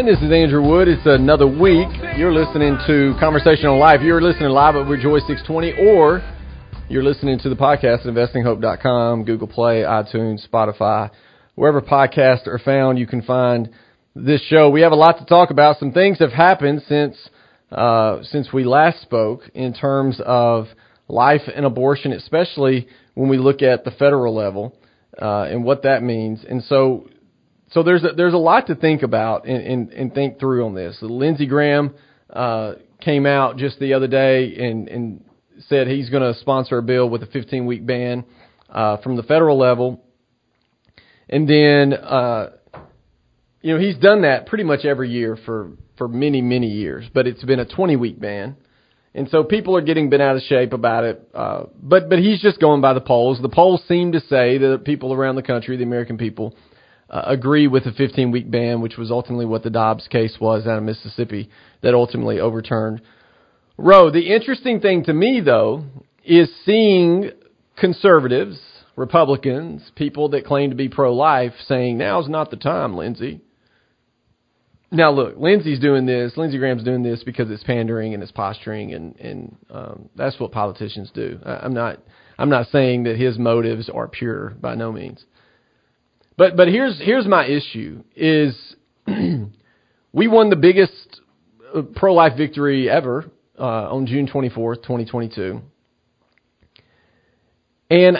And this is Andrew Wood. It's another week. You're listening to Conversation on Life. You're listening live at Rejoice 620, or you're listening to the podcast at investinghope.com, Google Play, iTunes, Spotify. Wherever podcasts are found, you can find this show. We have a lot to talk about. Some things have happened since uh, since we last spoke in terms of life and abortion, especially when we look at the federal level uh, and what that means. And so so there's a, there's a lot to think about and, and, and think through on this. Lindsey Graham uh, came out just the other day and, and said he's going to sponsor a bill with a 15 week ban uh, from the federal level, and then uh, you know he's done that pretty much every year for for many many years, but it's been a 20 week ban. And so people are getting bent out of shape about it, uh, but but he's just going by the polls. The polls seem to say that people around the country, the American people, uh, agree with the 15 week ban, which was ultimately what the Dobbs case was out of Mississippi that ultimately overturned Roe. The interesting thing to me, though, is seeing conservatives, Republicans, people that claim to be pro life saying, now's not the time, Lindsey. Now, look, Lindsey's doing this, Lindsey Graham's doing this because it's pandering and it's posturing, and, and um, that's what politicians do. I, I'm not. I'm not saying that his motives are pure by no means. But but here's here's my issue is we won the biggest uh, pro life victory ever uh, on June 24th, 2022. And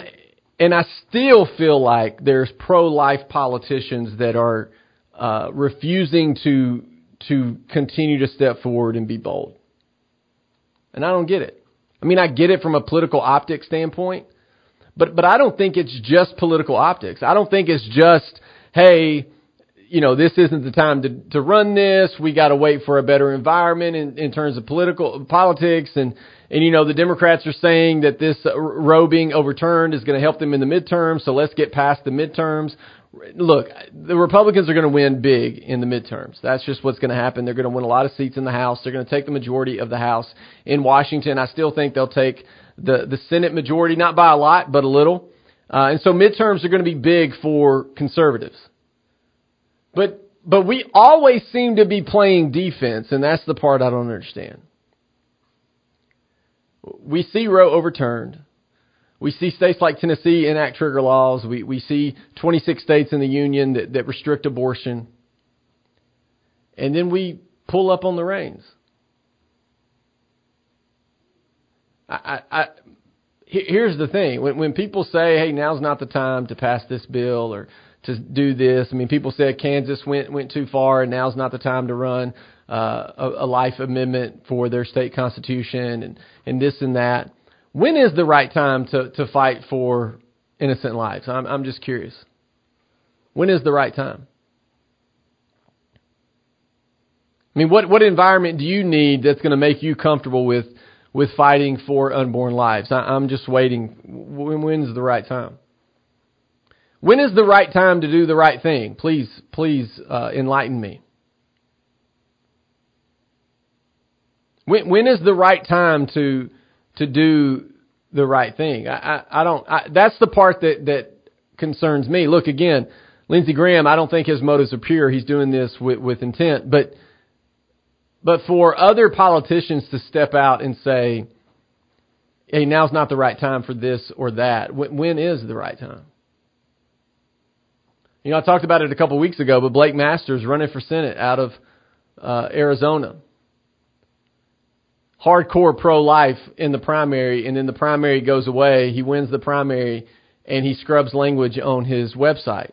and I still feel like there's pro life politicians that are uh, refusing to to continue to step forward and be bold. And I don't get it. I mean, I get it from a political optic standpoint, but but I don't think it's just political optics. I don't think it's just hey, you know, this isn't the time to to run this. We got to wait for a better environment in in terms of political politics and and you know the Democrats are saying that this uh, Roe being overturned is going to help them in the midterms. So let's get past the midterms. Look, the Republicans are going to win big in the midterms. That's just what's going to happen. They're going to win a lot of seats in the House. They're going to take the majority of the House in Washington. I still think they'll take the, the Senate majority, not by a lot, but a little. Uh, and so midterms are going to be big for conservatives. But, but we always seem to be playing defense, and that's the part I don't understand. We see Roe overturned. We see states like Tennessee enact trigger laws. We, we see 26 states in the union that, that restrict abortion. And then we pull up on the reins. I, I, here's the thing: when when people say, "Hey, now's not the time to pass this bill or to do this," I mean, people said Kansas went went too far, and now's not the time to run uh, a, a life amendment for their state constitution, and and this and that. When is the right time to to fight for innocent lives? I'm I'm just curious. When is the right time? I mean, what what environment do you need that's going to make you comfortable with with fighting for unborn lives. I, am just waiting. When, when's the right time? When is the right time to do the right thing? Please, please uh, enlighten me. When, when is the right time to to do the right thing? I, I, I don't. I, that's the part that that concerns me. Look again, Lindsey Graham. I don't think his motives are pure. He's doing this with with intent, but but for other politicians to step out and say, hey, now's not the right time for this or that, when is the right time? You know, I talked about it a couple weeks ago, but Blake Masters running for Senate out of uh, Arizona. Hardcore pro life in the primary, and then the primary goes away. He wins the primary, and he scrubs language on his website.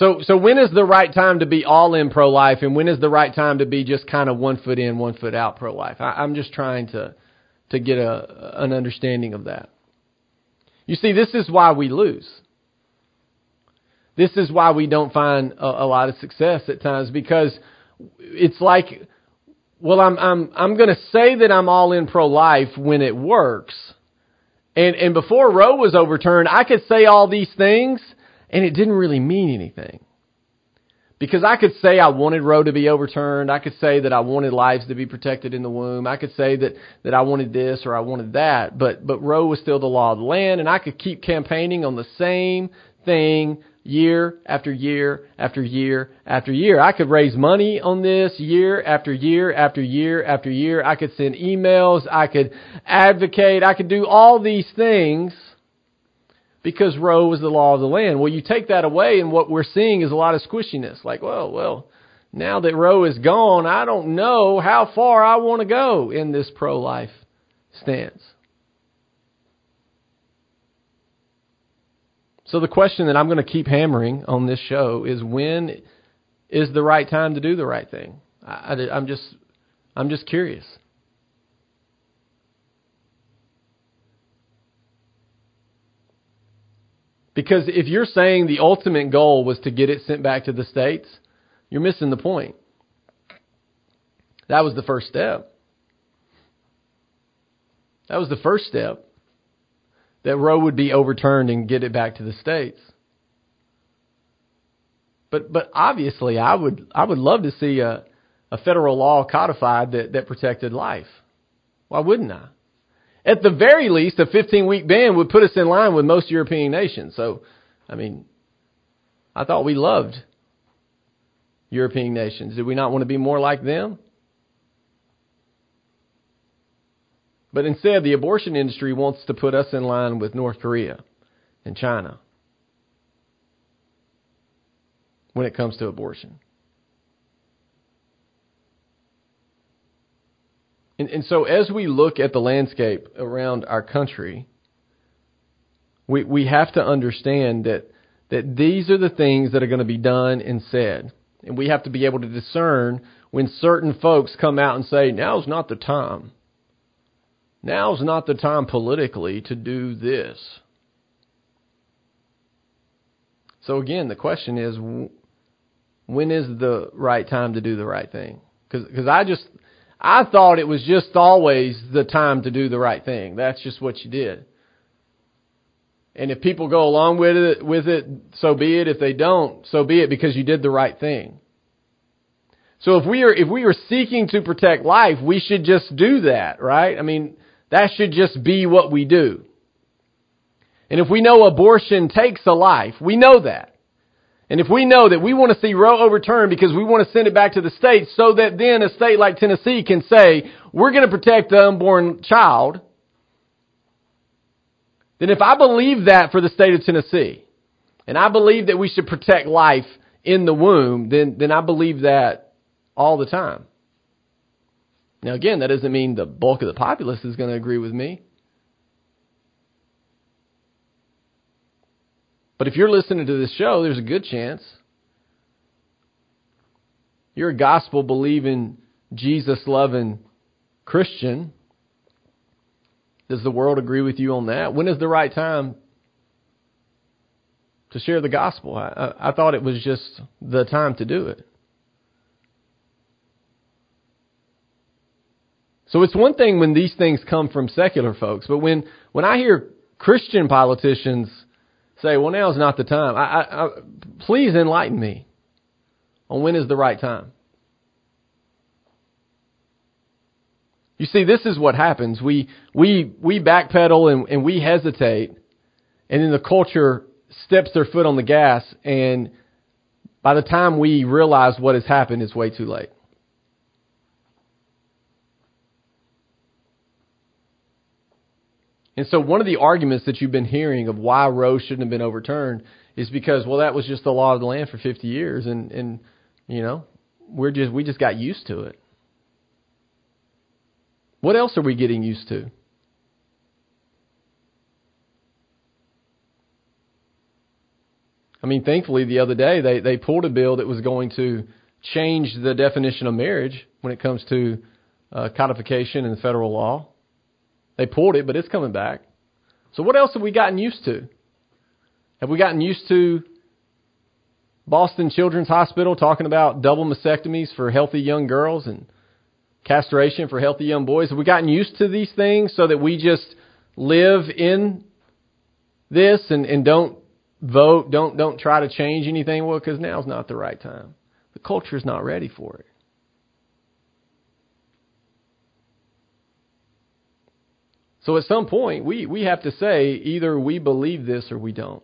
So, so when is the right time to be all in pro life, and when is the right time to be just kind of one foot in, one foot out pro life? I, am just trying to to get a an understanding of that. You see, this is why we lose. This is why we don't find a, a lot of success at times because it's like, well, I'm I'm I'm going to say that I'm all in pro life when it works, and and before Roe was overturned, I could say all these things and it didn't really mean anything. Because I could say I wanted Roe to be overturned. I could say that I wanted lives to be protected in the womb. I could say that, that I wanted this or I wanted that. But, but Roe was still the law of the land and I could keep campaigning on the same thing year after year after year after year. I could raise money on this year after year after year after year. I could send emails. I could advocate. I could do all these things because Roe was the law of the land. Well, you take that away and what we're seeing is a lot of squishiness. Like, well, well, now that Roe is gone, I don't know how far I want to go in this pro-life stance. So the question that I'm going to keep hammering on this show is when is the right time to do the right thing? I, am just, I'm just curious. Because if you're saying the ultimate goal was to get it sent back to the states, you're missing the point. That was the first step. That was the first step that Roe would be overturned and get it back to the states. But but obviously, I would I would love to see a a federal law codified that that protected life. Why wouldn't I? At the very least, a 15 week ban would put us in line with most European nations. So, I mean, I thought we loved European nations. Did we not want to be more like them? But instead, the abortion industry wants to put us in line with North Korea and China when it comes to abortion. And, and so, as we look at the landscape around our country, we, we have to understand that, that these are the things that are going to be done and said. And we have to be able to discern when certain folks come out and say, now's not the time. Now's not the time politically to do this. So again, the question is, when is the right time to do the right thing? Because I just, I thought it was just always the time to do the right thing. That's just what you did. And if people go along with it, with it, so be it. If they don't, so be it because you did the right thing. So if we are, if we are seeking to protect life, we should just do that, right? I mean, that should just be what we do. And if we know abortion takes a life, we know that. And if we know that we want to see Roe overturned because we want to send it back to the states so that then a state like Tennessee can say, we're going to protect the unborn child, then if I believe that for the state of Tennessee, and I believe that we should protect life in the womb, then, then I believe that all the time. Now again, that doesn't mean the bulk of the populace is going to agree with me. But if you're listening to this show, there's a good chance you're a gospel believing, Jesus loving Christian. Does the world agree with you on that? When is the right time to share the gospel? I, I, thought it was just the time to do it. So it's one thing when these things come from secular folks, but when, when I hear Christian politicians say, well, now is not the time. I, I, I, please enlighten me on when is the right time. You see, this is what happens. We, we, we backpedal and, and we hesitate, and then the culture steps their foot on the gas, and by the time we realize what has happened, it's way too late. And so one of the arguments that you've been hearing of why Roe shouldn't have been overturned is because, well, that was just the law of the land for 50 years, and and you know, we're just we just got used to it. What else are we getting used to? I mean, thankfully, the other day they, they pulled a bill that was going to change the definition of marriage when it comes to uh, codification in federal law. They pulled it, but it's coming back. So what else have we gotten used to? Have we gotten used to Boston Children's Hospital talking about double mastectomies for healthy young girls and castration for healthy young boys? Have we gotten used to these things so that we just live in this and, and don't vote, don't don't try to change anything? Well, because now's not the right time. The culture is not ready for it. So at some point, we, we have to say either we believe this or we don't.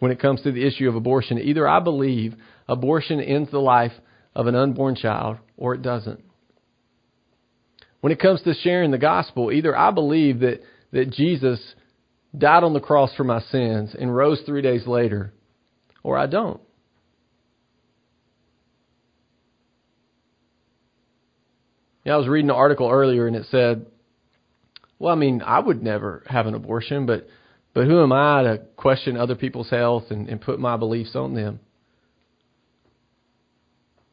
when it comes to the issue of abortion. Either I believe abortion ends the life of an unborn child or it doesn't. When it comes to sharing the gospel, either I believe that, that Jesus died on the cross for my sins and rose three days later, or I don't. Yeah, I was reading an article earlier and it said, well, I mean, I would never have an abortion, but but who am I to question other people's health and, and put my beliefs on them?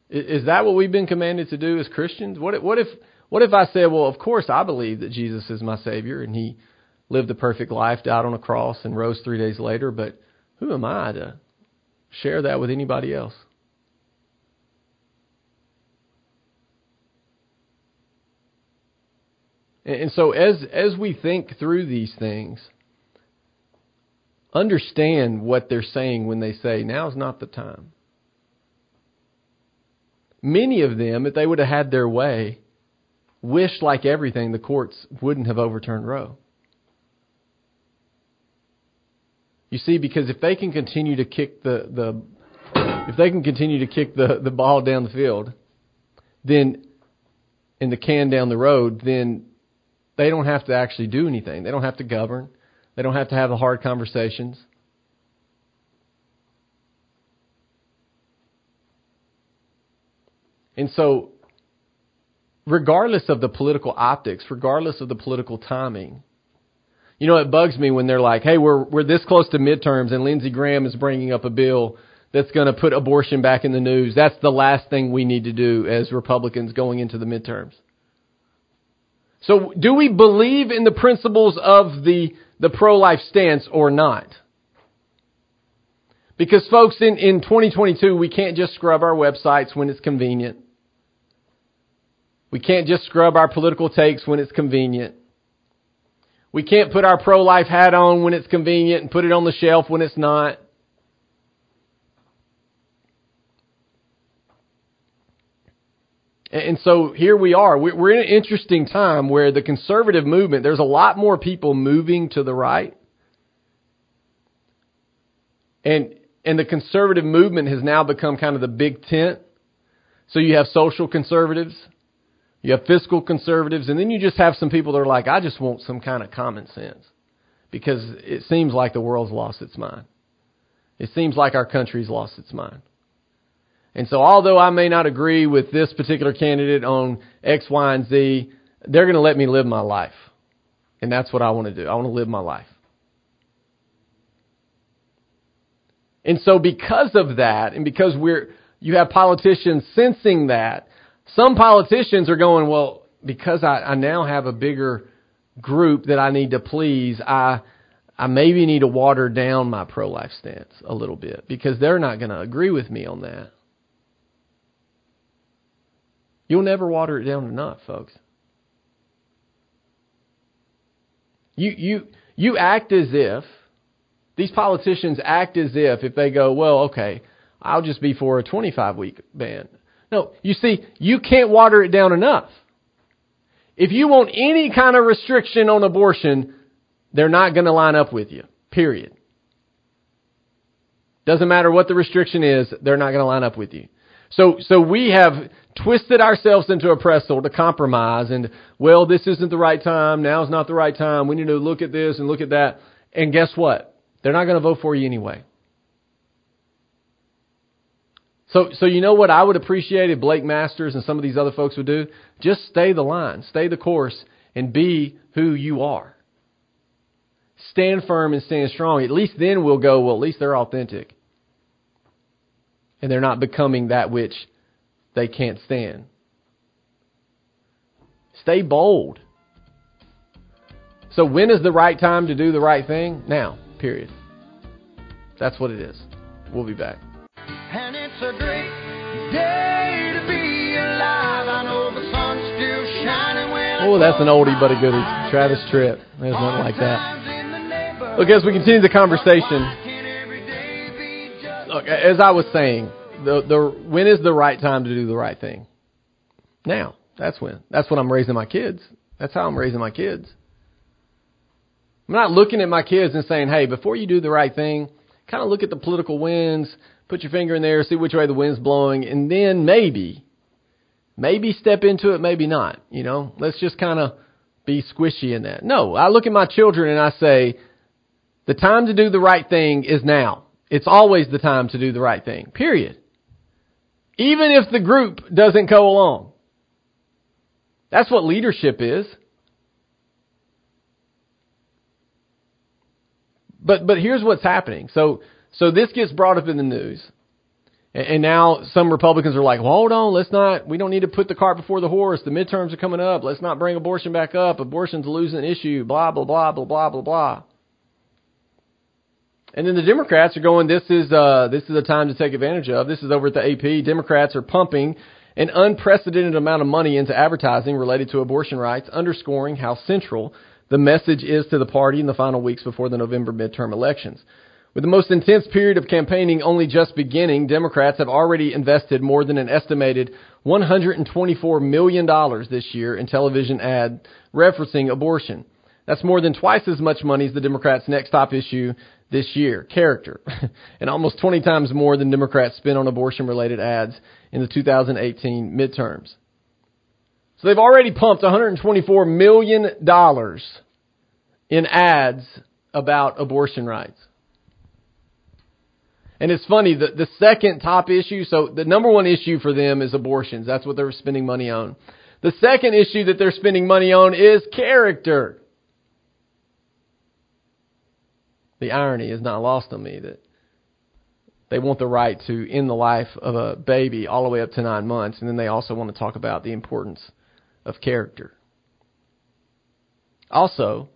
Is that what we've been commanded to do as Christians? What if, what if what if I said, well, of course I believe that Jesus is my Savior and He lived a perfect life, died on a cross, and rose three days later, but who am I to share that with anybody else? And so as as we think through these things, understand what they're saying when they say now's not the time. Many of them, if they would have had their way, wish like everything the courts wouldn't have overturned Roe. You see, because if they can continue to kick the, the if they can continue to kick the, the ball down the field, then in the can down the road, then they don't have to actually do anything. They don't have to govern. They don't have to have the hard conversations. And so, regardless of the political optics, regardless of the political timing, you know, it bugs me when they're like, "Hey, we're we're this close to midterms, and Lindsey Graham is bringing up a bill that's going to put abortion back in the news. That's the last thing we need to do as Republicans going into the midterms." So, do we believe in the principles of the the pro-life stance or not? Because folks, in, in 2022, we can't just scrub our websites when it's convenient. We can't just scrub our political takes when it's convenient. We can't put our pro life hat on when it's convenient and put it on the shelf when it's not. And so here we are. We're in an interesting time where the conservative movement, there's a lot more people moving to the right. And, and the conservative movement has now become kind of the big tent. So you have social conservatives, you have fiscal conservatives, and then you just have some people that are like, I just want some kind of common sense. Because it seems like the world's lost its mind. It seems like our country's lost its mind. And so although I may not agree with this particular candidate on X, Y, and Z, they're going to let me live my life. And that's what I want to do. I want to live my life. And so because of that, and because we're, you have politicians sensing that, some politicians are going, well, because I, I now have a bigger group that I need to please, I I maybe need to water down my pro life stance a little bit because they're not going to agree with me on that. You'll never water it down enough, folks. You you you act as if these politicians act as if if they go, well, okay, I'll just be for a 25 week ban. No, you see, you can't water it down enough. If you want any kind of restriction on abortion, they're not going to line up with you. Period. Doesn't matter what the restriction is, they're not going to line up with you. So, so we have twisted ourselves into a pretzel to compromise and, well, this isn't the right time. Now's not the right time. We need to look at this and look at that. And guess what? They're not going to vote for you anyway. So, so you know what I would appreciate if Blake Masters and some of these other folks would do? Just stay the line, stay the course, and be who you are. Stand firm and stand strong. At least then we'll go, well, at least they're authentic. And they're not becoming that which they can't stand. Stay bold. So when is the right time to do the right thing? Now, period. That's what it is. We'll be back. And it's a great day to be alive. I know the sun's still shining when Oh, that's an oldie but a goodie. Travis Tritt. There's nothing like that. Look, as we continue the conversation, look, as I was saying, the the when is the right time to do the right thing? Now. That's when. That's when I'm raising my kids. That's how I'm raising my kids. I'm not looking at my kids and saying, "Hey, before you do the right thing, kind of look at the political winds, put your finger in there, see which way the wind's blowing, and then maybe, maybe step into it, maybe not. You know, let's just kind of be squishy in that. No, I look at my children and I say, the time to do the right thing is now. It's always the time to do the right thing. Period. Even if the group doesn't go along. That's what leadership is. But but here's what's happening. So so this gets brought up in the news. And now some Republicans are like, well, hold on, let's not, we don't need to put the cart before the horse. The midterms are coming up. Let's not bring abortion back up. Abortion's a losing issue. Blah, blah, blah, blah, blah, blah, blah. And then the Democrats are going, this is, uh, this is a time to take advantage of. This is over at the AP. Democrats are pumping an unprecedented amount of money into advertising related to abortion rights, underscoring how central the message is to the party in the final weeks before the November midterm elections. With the most intense period of campaigning only just beginning, Democrats have already invested more than an estimated $124 million this year in television ad referencing abortion. That's more than twice as much money as the Democrats' next top issue this year, character, and almost 20 times more than Democrats spent on abortion related ads in the 2018 midterms. So they've already pumped $124 million in ads about abortion rights. And it's funny, the, the second top issue, so the number one issue for them is abortions. That's what they're spending money on. The second issue that they're spending money on is character. The irony is not lost on me that they want the right to end the life of a baby all the way up to nine months, and then they also want to talk about the importance of character. Also,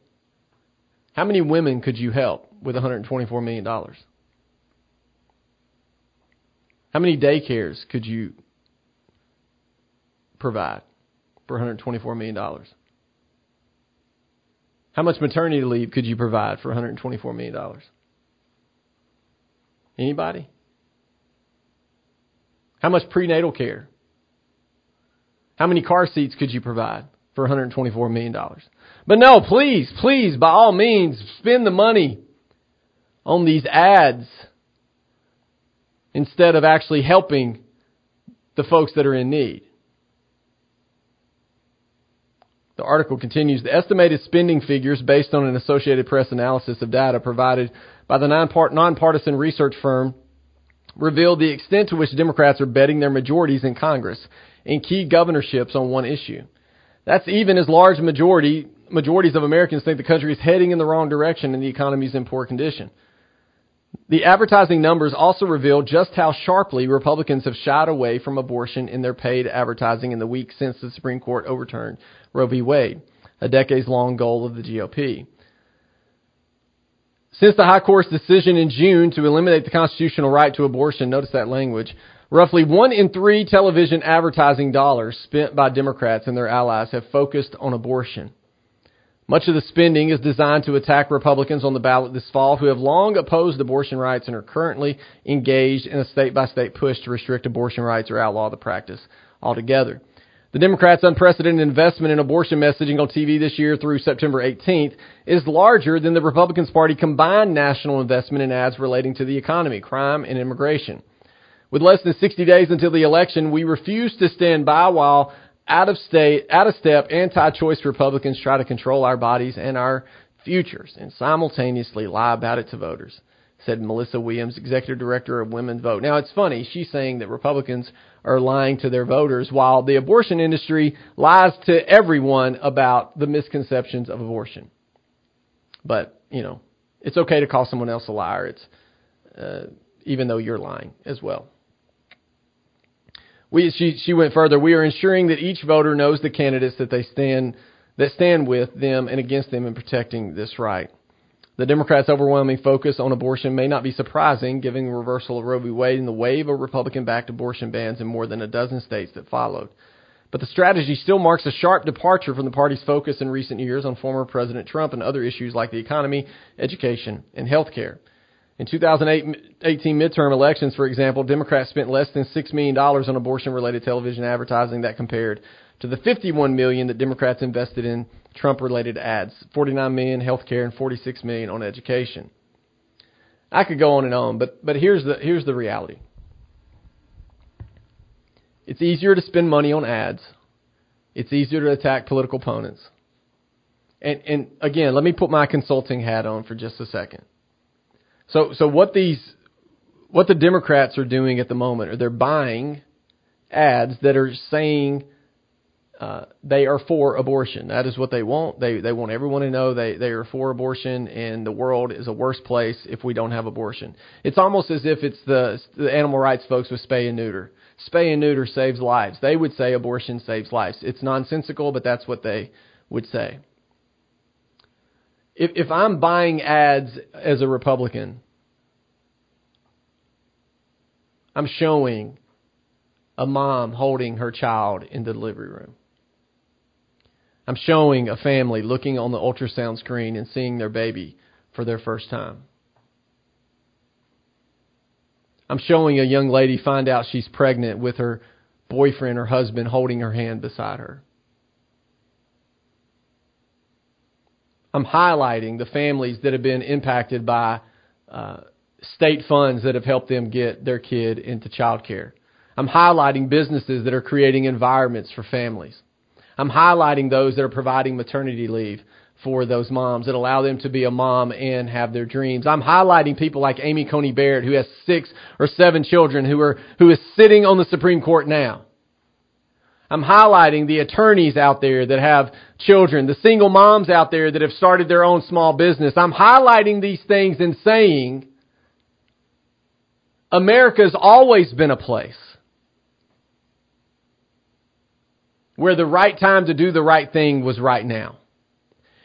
how many women could you help with $124 million? How many daycares could you provide for $124 million? How much maternity leave could you provide for $124 million? Anybody? How much prenatal care? How many car seats could you provide for $124 million? But no, please, please, by all means, spend the money on these ads instead of actually helping the folks that are in need. The article continues The estimated spending figures based on an Associated Press analysis of data provided by the nonpartisan research firm revealed the extent to which Democrats are betting their majorities in Congress in key governorships on one issue. That's even as large majority majorities of Americans think the country is heading in the wrong direction and the economy is in poor condition. The advertising numbers also reveal just how sharply Republicans have shied away from abortion in their paid advertising in the weeks since the Supreme Court overturned Roe v. Wade, a decades long goal of the GOP. Since the High Court's decision in June to eliminate the constitutional right to abortion, notice that language, roughly one in three television advertising dollars spent by Democrats and their allies have focused on abortion. Much of the spending is designed to attack Republicans on the ballot this fall who have long opposed abortion rights and are currently engaged in a state by state push to restrict abortion rights or outlaw the practice altogether. The Democrats' unprecedented investment in abortion messaging on TV this year through September 18th is larger than the Republicans' party combined national investment in ads relating to the economy, crime, and immigration. With less than 60 days until the election, we refuse to stand by while out of state, out of step, anti-choice Republicans try to control our bodies and our futures and simultaneously lie about it to voters, said Melissa Williams, executive director of Women Vote. Now it's funny, she's saying that Republicans are lying to their voters while the abortion industry lies to everyone about the misconceptions of abortion. But, you know, it's okay to call someone else a liar. It's, uh, even though you're lying as well. We, she, she went further. We are ensuring that each voter knows the candidates that they stand that stand with them and against them in protecting this right. The Democrats' overwhelming focus on abortion may not be surprising, given the reversal of Roe v. Wade and the wave of Republican-backed abortion bans in more than a dozen states that followed. But the strategy still marks a sharp departure from the party's focus in recent years on former President Trump and other issues like the economy, education, and health care. In 2018 midterm elections, for example, Democrats spent less than $6 million on abortion-related television advertising that compared to the 51 million that Democrats invested in Trump-related ads, $49 million health care and 46 million on education. I could go on and on, but but here's the here's the reality. It's easier to spend money on ads. It's easier to attack political opponents. And and again, let me put my consulting hat on for just a second. So so what these what the Democrats are doing at the moment are they're buying ads that are saying uh, they are for abortion. That is what they want. They they want everyone to know they they are for abortion, and the world is a worse place if we don't have abortion. It's almost as if it's the the animal rights folks with spay and neuter. Spay and neuter saves lives. They would say abortion saves lives. It's nonsensical, but that's what they would say. If if I'm buying ads as a Republican, I'm showing a mom holding her child in the delivery room. I'm showing a family looking on the ultrasound screen and seeing their baby for their first time. I'm showing a young lady find out she's pregnant with her boyfriend or husband holding her hand beside her. I'm highlighting the families that have been impacted by uh, state funds that have helped them get their kid into childcare. I'm highlighting businesses that are creating environments for families. I'm highlighting those that are providing maternity leave for those moms that allow them to be a mom and have their dreams. I'm highlighting people like Amy Coney Barrett who has six or seven children who are who is sitting on the Supreme Court now. I'm highlighting the attorneys out there that have children, the single moms out there that have started their own small business. I'm highlighting these things and saying America's always been a place where the right time to do the right thing was right now.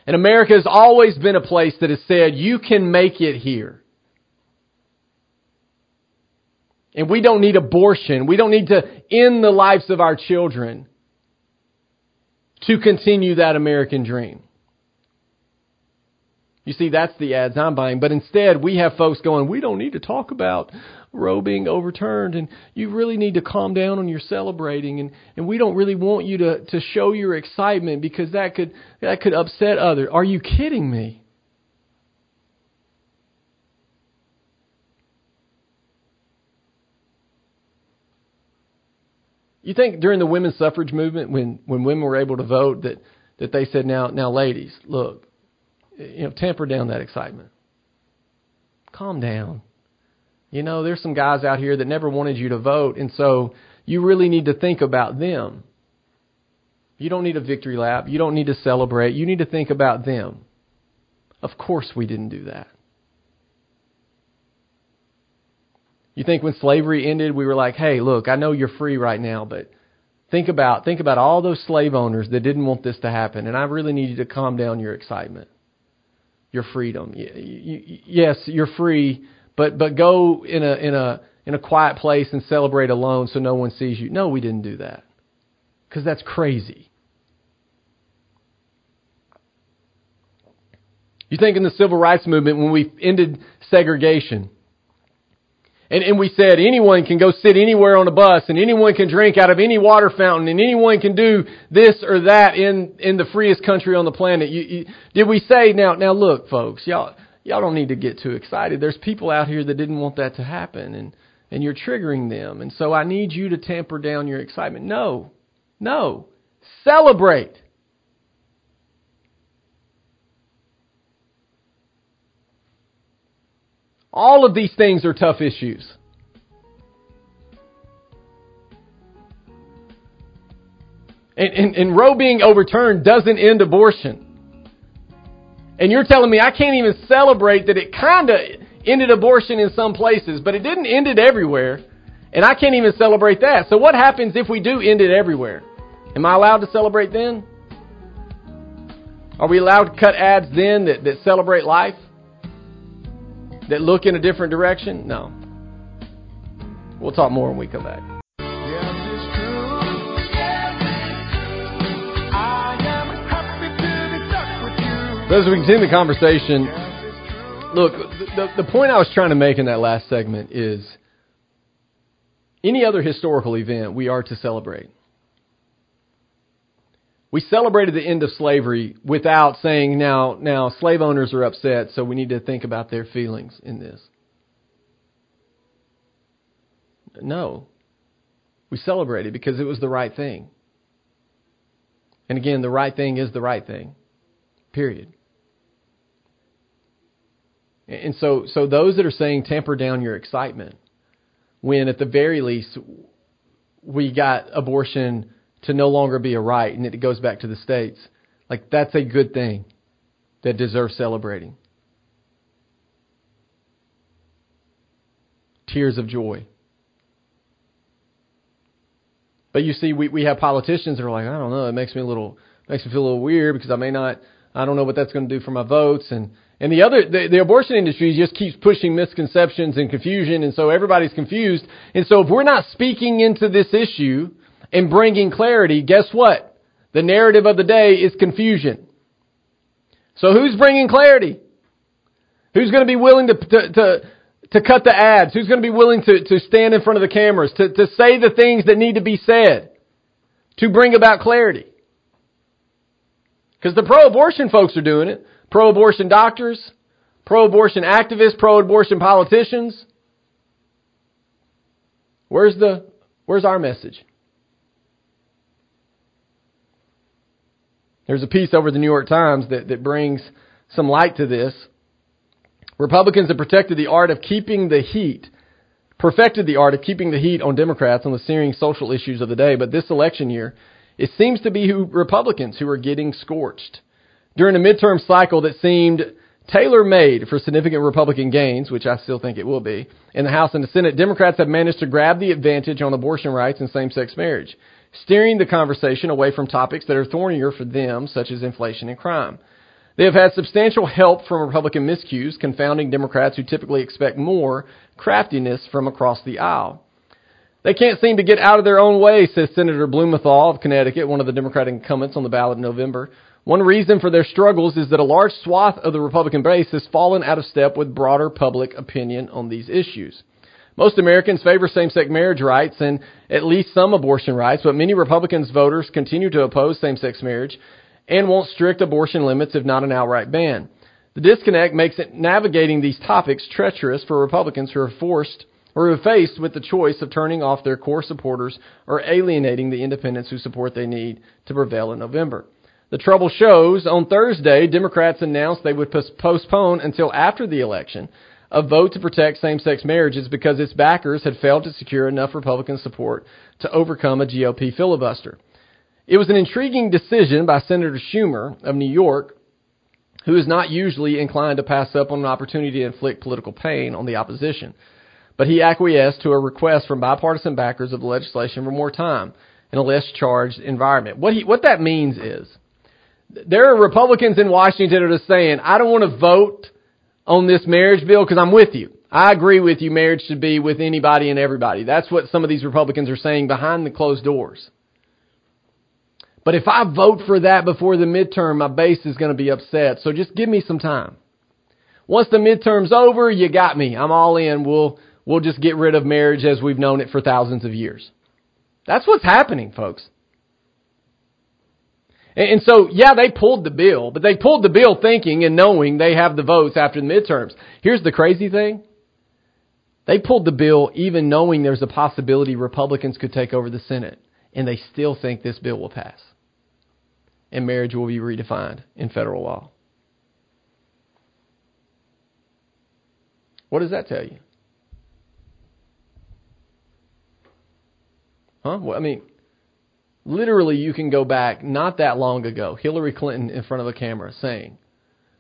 And America has always been a place that has said, you can make it here. And we don't need abortion. We don't need to end the lives of our children to continue that American dream. You see, that's the ads I'm buying. But instead, we have folks going, we don't need to talk about Roe being overturned, and you really need to calm down on your celebrating, and, and we don't really want you to, to show your excitement because that could that could upset others. Are you kidding me? You think during the women's suffrage movement, when, when women were able to vote, that, that they said, now, now, ladies, look, you know, temper down that excitement. Calm down. You know, there's some guys out here that never wanted you to vote, and so you really need to think about them. You don't need a victory lap. You don't need to celebrate. You need to think about them. Of course, we didn't do that. You think when slavery ended, we were like, "Hey, look, I know you're free right now, but think about think about all those slave owners that didn't want this to happen, and I really need you to calm down your excitement, your freedom. Yes, you're free, but but go in a in a in a quiet place and celebrate alone so no one sees you. No, we didn't do that. Cuz that's crazy. You think in the civil rights movement when we ended segregation and, and we said anyone can go sit anywhere on a bus and anyone can drink out of any water fountain and anyone can do this or that in, in the freest country on the planet. You, you, did we say now, now look folks, y'all, y'all don't need to get too excited. There's people out here that didn't want that to happen and, and you're triggering them. And so I need you to tamper down your excitement. No, no. Celebrate. All of these things are tough issues. And, and, and Roe being overturned doesn't end abortion. And you're telling me I can't even celebrate that it kind of ended abortion in some places, but it didn't end it everywhere. And I can't even celebrate that. So what happens if we do end it everywhere? Am I allowed to celebrate then? Are we allowed to cut ads then that, that celebrate life? That look in a different direction? No. We'll talk more when we come back. But as we continue the conversation, look, the, the point I was trying to make in that last segment is any other historical event we are to celebrate. We celebrated the end of slavery without saying now now slave owners are upset, so we need to think about their feelings in this. No. We celebrated because it was the right thing. And again, the right thing is the right thing. Period. And so, so those that are saying temper down your excitement, when at the very least we got abortion to no longer be a right and it goes back to the states, like that's a good thing that deserves celebrating. Tears of joy. But you see, we, we have politicians that are like, I don't know, it makes me a little makes me feel a little weird because I may not I don't know what that's going to do for my votes and and the other the, the abortion industry just keeps pushing misconceptions and confusion and so everybody's confused. And so if we're not speaking into this issue and bringing clarity, guess what? The narrative of the day is confusion. So who's bringing clarity? Who's going to be willing to, to, to to cut the ads? Who's going to be willing to, to stand in front of the cameras, to, to say the things that need to be said, to bring about clarity? Because the pro-abortion folks are doing it. Pro-abortion doctors, pro-abortion activists, pro-abortion politicians. Where's the, where's our message? There's a piece over the New York Times that, that brings some light to this. Republicans have protected the art of keeping the heat, perfected the art of keeping the heat on Democrats on the searing social issues of the day, but this election year, it seems to be who Republicans who are getting scorched. During a midterm cycle that seemed tailor made for significant Republican gains, which I still think it will be, in the House and the Senate, Democrats have managed to grab the advantage on abortion rights and same sex marriage, steering the conversation away from topics that are thornier for them, such as inflation and crime. They have had substantial help from Republican miscues, confounding Democrats who typically expect more craftiness from across the aisle. They can't seem to get out of their own way, says Senator Blumenthal of Connecticut, one of the Democratic incumbents on the ballot in November. One reason for their struggles is that a large swath of the Republican base has fallen out of step with broader public opinion on these issues. Most Americans favor same-sex marriage rights and at least some abortion rights, but many Republicans voters continue to oppose same-sex marriage and want strict abortion limits, if not an outright ban. The disconnect makes it navigating these topics treacherous for Republicans who are forced or who are faced with the choice of turning off their core supporters or alienating the independents who support they need to prevail in November. The trouble shows on Thursday, Democrats announced they would postpone until after the election a vote to protect same-sex marriages because its backers had failed to secure enough Republican support to overcome a GOP filibuster. It was an intriguing decision by Senator Schumer of New York, who is not usually inclined to pass up on an opportunity to inflict political pain on the opposition. But he acquiesced to a request from bipartisan backers of the legislation for more time in a less charged environment. What he, what that means is there are Republicans in Washington that are saying, I don't want to vote on this marriage bill because I'm with you. I agree with you. Marriage should be with anybody and everybody. That's what some of these Republicans are saying behind the closed doors. But if I vote for that before the midterm, my base is going to be upset. So just give me some time. Once the midterm's over, you got me. I'm all in. We'll, we'll just get rid of marriage as we've known it for thousands of years. That's what's happening, folks. And, so, yeah, they pulled the bill, but they pulled the bill thinking and knowing they have the votes after the midterms. Here's the crazy thing. They pulled the bill even knowing there's a possibility Republicans could take over the Senate, and they still think this bill will pass and marriage will be redefined in federal law. What does that tell you? Huh? Well, I mean, literally, you can go back not that long ago, Hillary Clinton in front of a camera saying,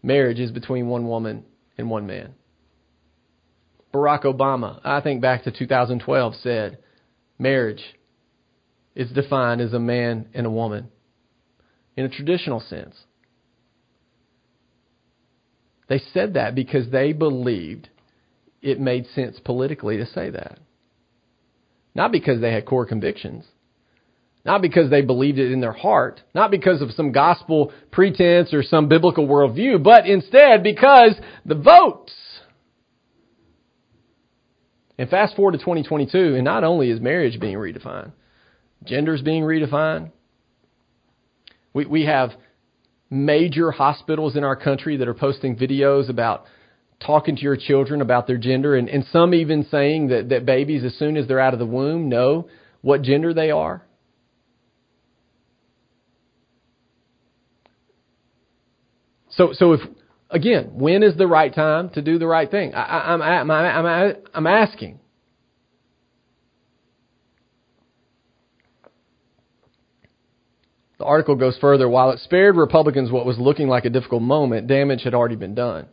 marriage is between one woman and one man. Barack Obama, I think back to 2012, said, marriage is defined as a man and a woman in a traditional sense. They said that because they believed it made sense politically to say that. Not because they had core convictions. Not because they believed it in their heart. Not because of some gospel pretense or some biblical worldview, but instead because the votes. And fast forward to 2022, and not only is marriage being redefined, gender is being redefined, we, we have major hospitals in our country that are posting videos about talking to your children about their gender, and, and some even saying that, that babies, as soon as they're out of the womb, know what gender they are? So, so if again, when is the right time to do the right thing? I, am I'm, I'm, I'm, I'm asking. The article goes further. While it spared Republicans what was looking like a difficult moment, damage had already been done.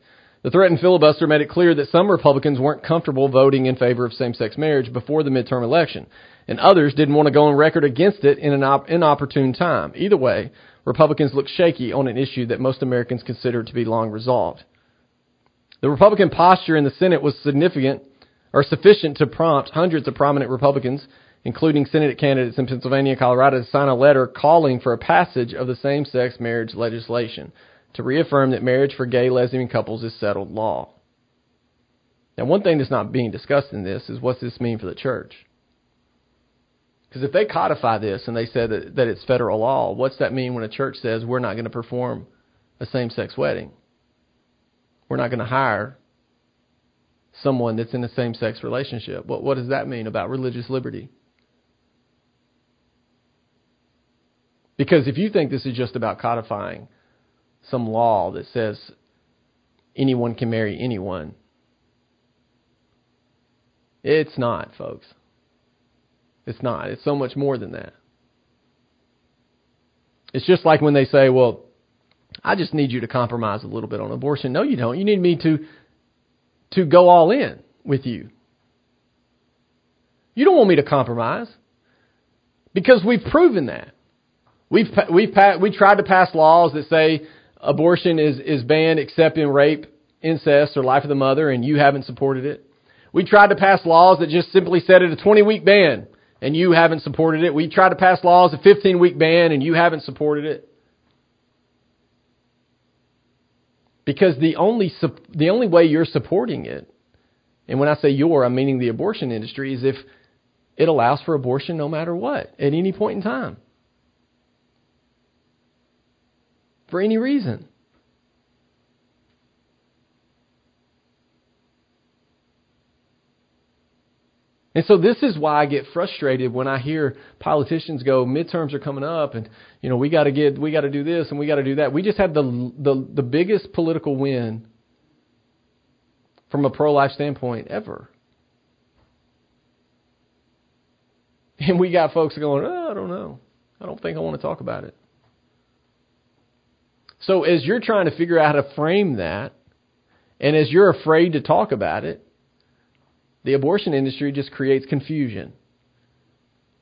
The threatened filibuster made it clear that some Republicans weren't comfortable voting in favor of same-sex marriage before the midterm election, and others didn't want to go on record against it in an op- inopportune time. Either way, Republicans look shaky on an issue that most Americans consider to be long resolved. The Republican posture in the Senate was significant or sufficient to prompt hundreds of prominent Republicans, including Senate candidates in Pennsylvania and Colorado, to sign a letter calling for a passage of the same-sex marriage legislation to reaffirm that marriage for gay lesbian couples is settled law. Now, one thing that's not being discussed in this is what's this mean for the church? Because if they codify this and they say that, that it's federal law, what's that mean when a church says we're not going to perform a same sex wedding? We're not going to hire someone that's in a same sex relationship. What, what does that mean about religious liberty? Because if you think this is just about codifying some law that says anyone can marry anyone. It's not, folks. It's not. It's so much more than that. It's just like when they say, well, I just need you to compromise a little bit on abortion. No, you don't. You need me to to go all in with you. You don't want me to compromise because we've proven that. We've we've we tried to pass laws that say abortion is, is banned except in rape, incest, or life of the mother, and you haven't supported it. We tried to pass laws that just simply said it a 20 week ban, and you haven't supported it. We tried to pass laws a 15 week ban, and you haven't supported it. Because the only the only way you're supporting it, and when I say you're, I'm meaning the abortion industry, is if it allows for abortion no matter what at any point in time. for any reason. And so this is why I get frustrated when I hear politicians go, midterms are coming up, and you know we got to get, we got to do this, and we got to do that. We just had the the the biggest political win from a pro-life standpoint ever, and we got folks going, oh, I don't know, I don't think I want to talk about it. So as you're trying to figure out how to frame that, and as you're afraid to talk about it, the abortion industry just creates confusion.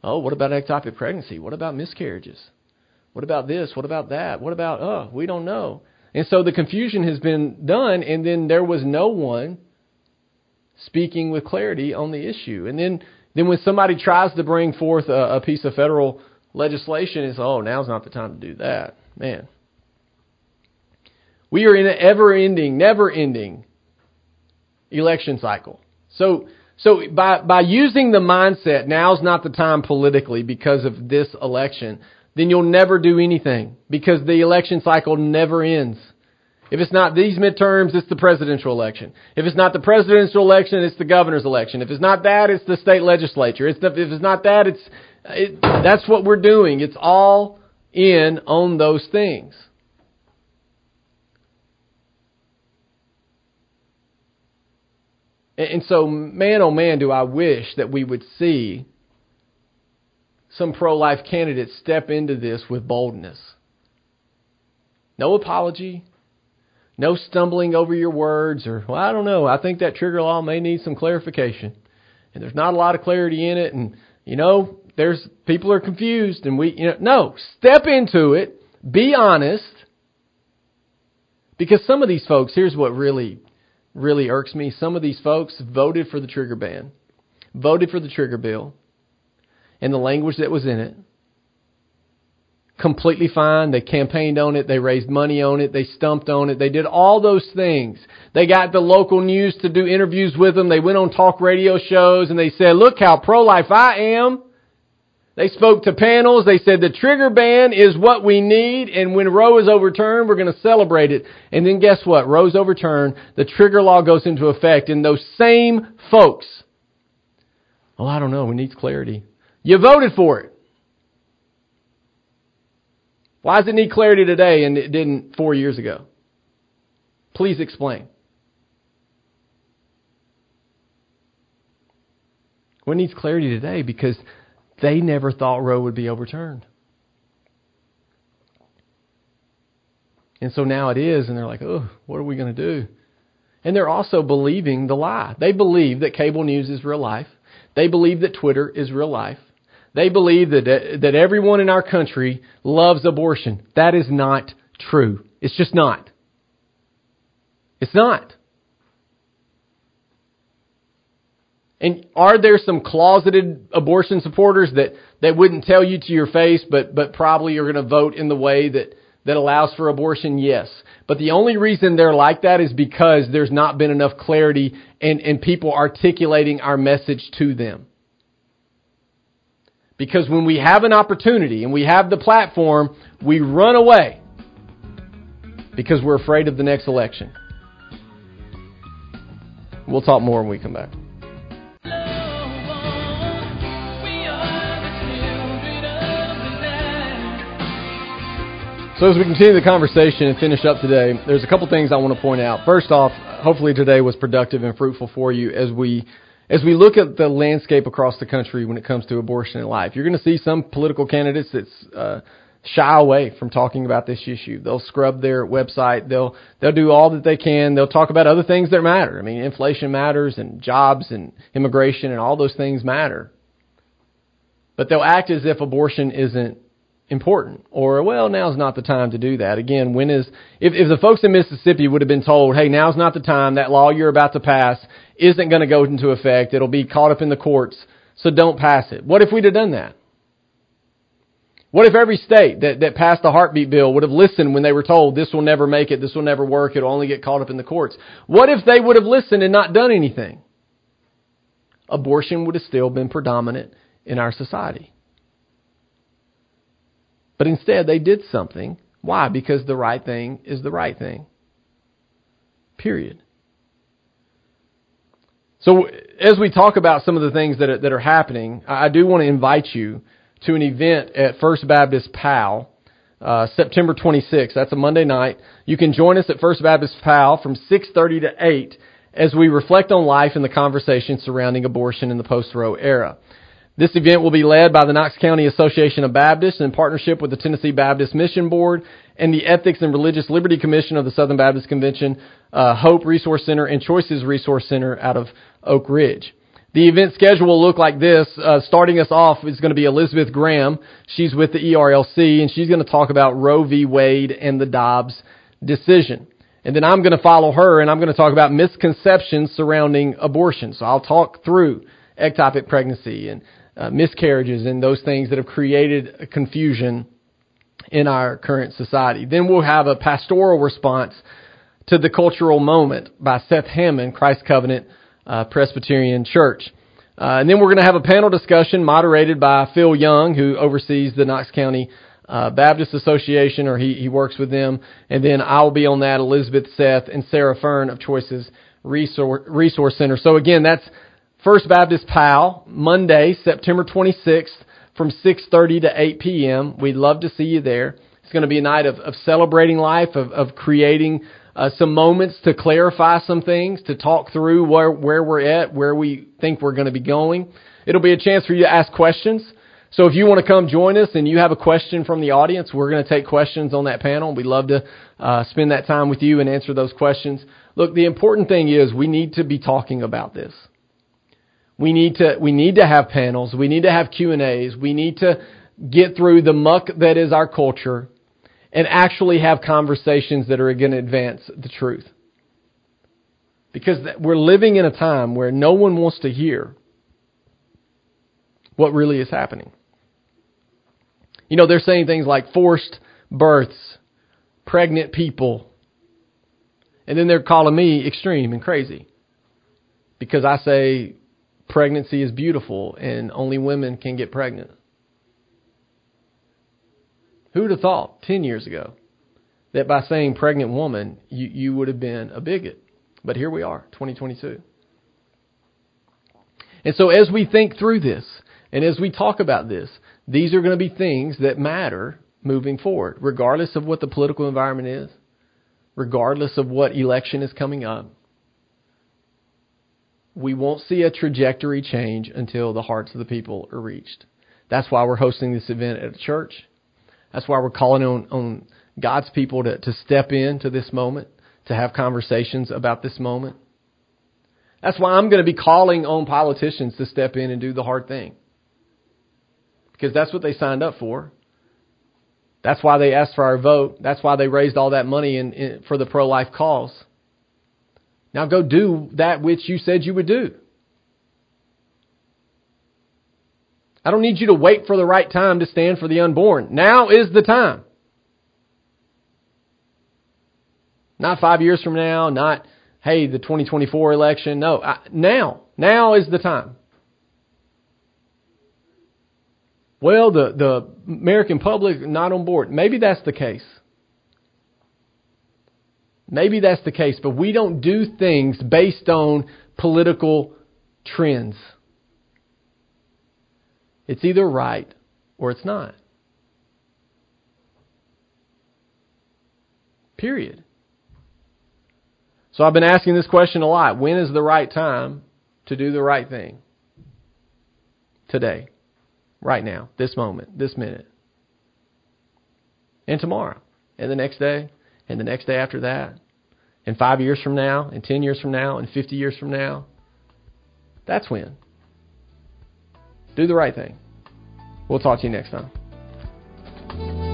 Oh, what about ectopic pregnancy? What about miscarriages? What about this? What about that? What about, oh, we don't know. And so the confusion has been done, and then there was no one speaking with clarity on the issue. And then, then when somebody tries to bring forth a, a piece of federal legislation, it's, oh, now's not the time to do that. Man, we are in an ever ending, never ending election cycle. So, so by, by using the mindset, now's not the time politically because of this election, then you'll never do anything because the election cycle never ends. If it's not these midterms, it's the presidential election. If it's not the presidential election, it's the governor's election. If it's not that, it's the state legislature. It's the, if it's not that, it's it, that's what we're doing. It's all in on those things. And so, man, oh man, do I wish that we would see some pro life candidates step into this with boldness. No apology, no stumbling over your words, or, well, I don't know, I think that trigger law may need some clarification. And there's not a lot of clarity in it, and, you know, there's people are confused, and we, you know, no, step into it, be honest, because some of these folks, here's what really really irks me. Some of these folks voted for the trigger ban, voted for the trigger bill, and the language that was in it. Completely fine. They campaigned on it. They raised money on it. They stumped on it. They did all those things. They got the local news to do interviews with them. They went on talk radio shows and they said, look how pro-life I am. They spoke to panels. They said the trigger ban is what we need, and when Roe is overturned, we're going to celebrate it. And then guess what? Roe's overturned. The trigger law goes into effect, and those same folks, well, I don't know, we need clarity. You voted for it. Why does it need clarity today and it didn't four years ago? Please explain. What needs clarity today? Because they never thought Roe would be overturned. And so now it is, and they're like, oh, what are we going to do? And they're also believing the lie. They believe that cable news is real life. They believe that Twitter is real life. They believe that, that everyone in our country loves abortion. That is not true. It's just not. It's not. And are there some closeted abortion supporters that, that wouldn't tell you to your face, but, but probably are going to vote in the way that, that allows for abortion? Yes. But the only reason they're like that is because there's not been enough clarity and, and people articulating our message to them. Because when we have an opportunity and we have the platform, we run away because we're afraid of the next election. We'll talk more when we come back. So as we continue the conversation and finish up today, there's a couple things I want to point out. First off, hopefully today was productive and fruitful for you as we as we look at the landscape across the country when it comes to abortion and life. You're going to see some political candidates that uh, shy away from talking about this issue. They'll scrub their website. They'll they'll do all that they can. They'll talk about other things that matter. I mean, inflation matters and jobs and immigration and all those things matter. But they'll act as if abortion isn't important. Or well now's not the time to do that. Again when is if, if the folks in mississippi would have been told hey now's not the time that law you're about to pass isn't going to go into effect it'll be caught up in the courts so don't pass it. What if we'd have done that? What if every state that, that passed the heartbeat bill would have listened when they were told this will never make it this will never work it'll only get caught up in the courts? What if they would have listened and not done anything? Abortion would have still been predominant in our society but instead, they did something. Why? Because the right thing is the right thing. Period. So, as we talk about some of the things that are, that are happening, I do want to invite you to an event at First Baptist Powell, uh, September 26th. That's a Monday night. You can join us at First Baptist Powell from 6:30 to 8 as we reflect on life and the conversation surrounding abortion in the post-Roe era. This event will be led by the Knox County Association of Baptists in partnership with the Tennessee Baptist Mission Board and the Ethics and Religious Liberty Commission of the Southern Baptist Convention, uh, Hope Resource Center, and Choices Resource Center out of Oak Ridge. The event schedule will look like this. Uh, starting us off is going to be Elizabeth Graham. She's with the ERLC, and she's going to talk about Roe v. Wade and the Dobbs decision. And then I'm going to follow her, and I'm going to talk about misconceptions surrounding abortion. So I'll talk through ectopic pregnancy and uh, miscarriages and those things that have created confusion in our current society. Then we'll have a pastoral response to the cultural moment by Seth Hammond, Christ Covenant uh, Presbyterian Church. Uh, and then we're going to have a panel discussion moderated by Phil Young, who oversees the Knox County uh, Baptist Association, or he, he works with them. And then I'll be on that, Elizabeth Seth and Sarah Fern of Choices Resource, Resource Center. So again, that's First Baptist Powell, Monday, September 26th from 6.30 to 8 p.m. We'd love to see you there. It's going to be a night of, of celebrating life, of, of creating uh, some moments to clarify some things, to talk through where, where we're at, where we think we're going to be going. It'll be a chance for you to ask questions. So if you want to come join us and you have a question from the audience, we're going to take questions on that panel. We'd love to uh, spend that time with you and answer those questions. Look, the important thing is we need to be talking about this. We need to we need to have panels. We need to have Q and A's. We need to get through the muck that is our culture and actually have conversations that are going to advance the truth. Because we're living in a time where no one wants to hear what really is happening. You know, they're saying things like forced births, pregnant people, and then they're calling me extreme and crazy because I say pregnancy is beautiful and only women can get pregnant. Who would have thought 10 years ago that by saying pregnant woman, you, you would have been a bigot? But here we are, 2022. And so as we think through this, and as we talk about this, these are going to be things that matter moving forward, regardless of what the political environment is, regardless of what election is coming up. We won't see a trajectory change until the hearts of the people are reached. That's why we're hosting this event at a church. That's why we're calling on, on God's people to, to step into this moment, to have conversations about this moment. That's why I'm going to be calling on politicians to step in and do the hard thing. Because that's what they signed up for. That's why they asked for our vote. That's why they raised all that money in, in, for the pro life cause. Now go do that which you said you would do. I don't need you to wait for the right time to stand for the unborn. Now is the time. Not five years from now, not, hey, the 2024 election. No, I, now. Now is the time. Well, the, the American public not on board. Maybe that's the case. Maybe that's the case, but we don't do things based on political trends. It's either right or it's not. Period. So I've been asking this question a lot. When is the right time to do the right thing? Today right now, this moment, this minute. And tomorrow, and the next day, and the next day after that, and five years from now, and 10 years from now, and 50 years from now. That's when. Do the right thing. We'll talk to you next time.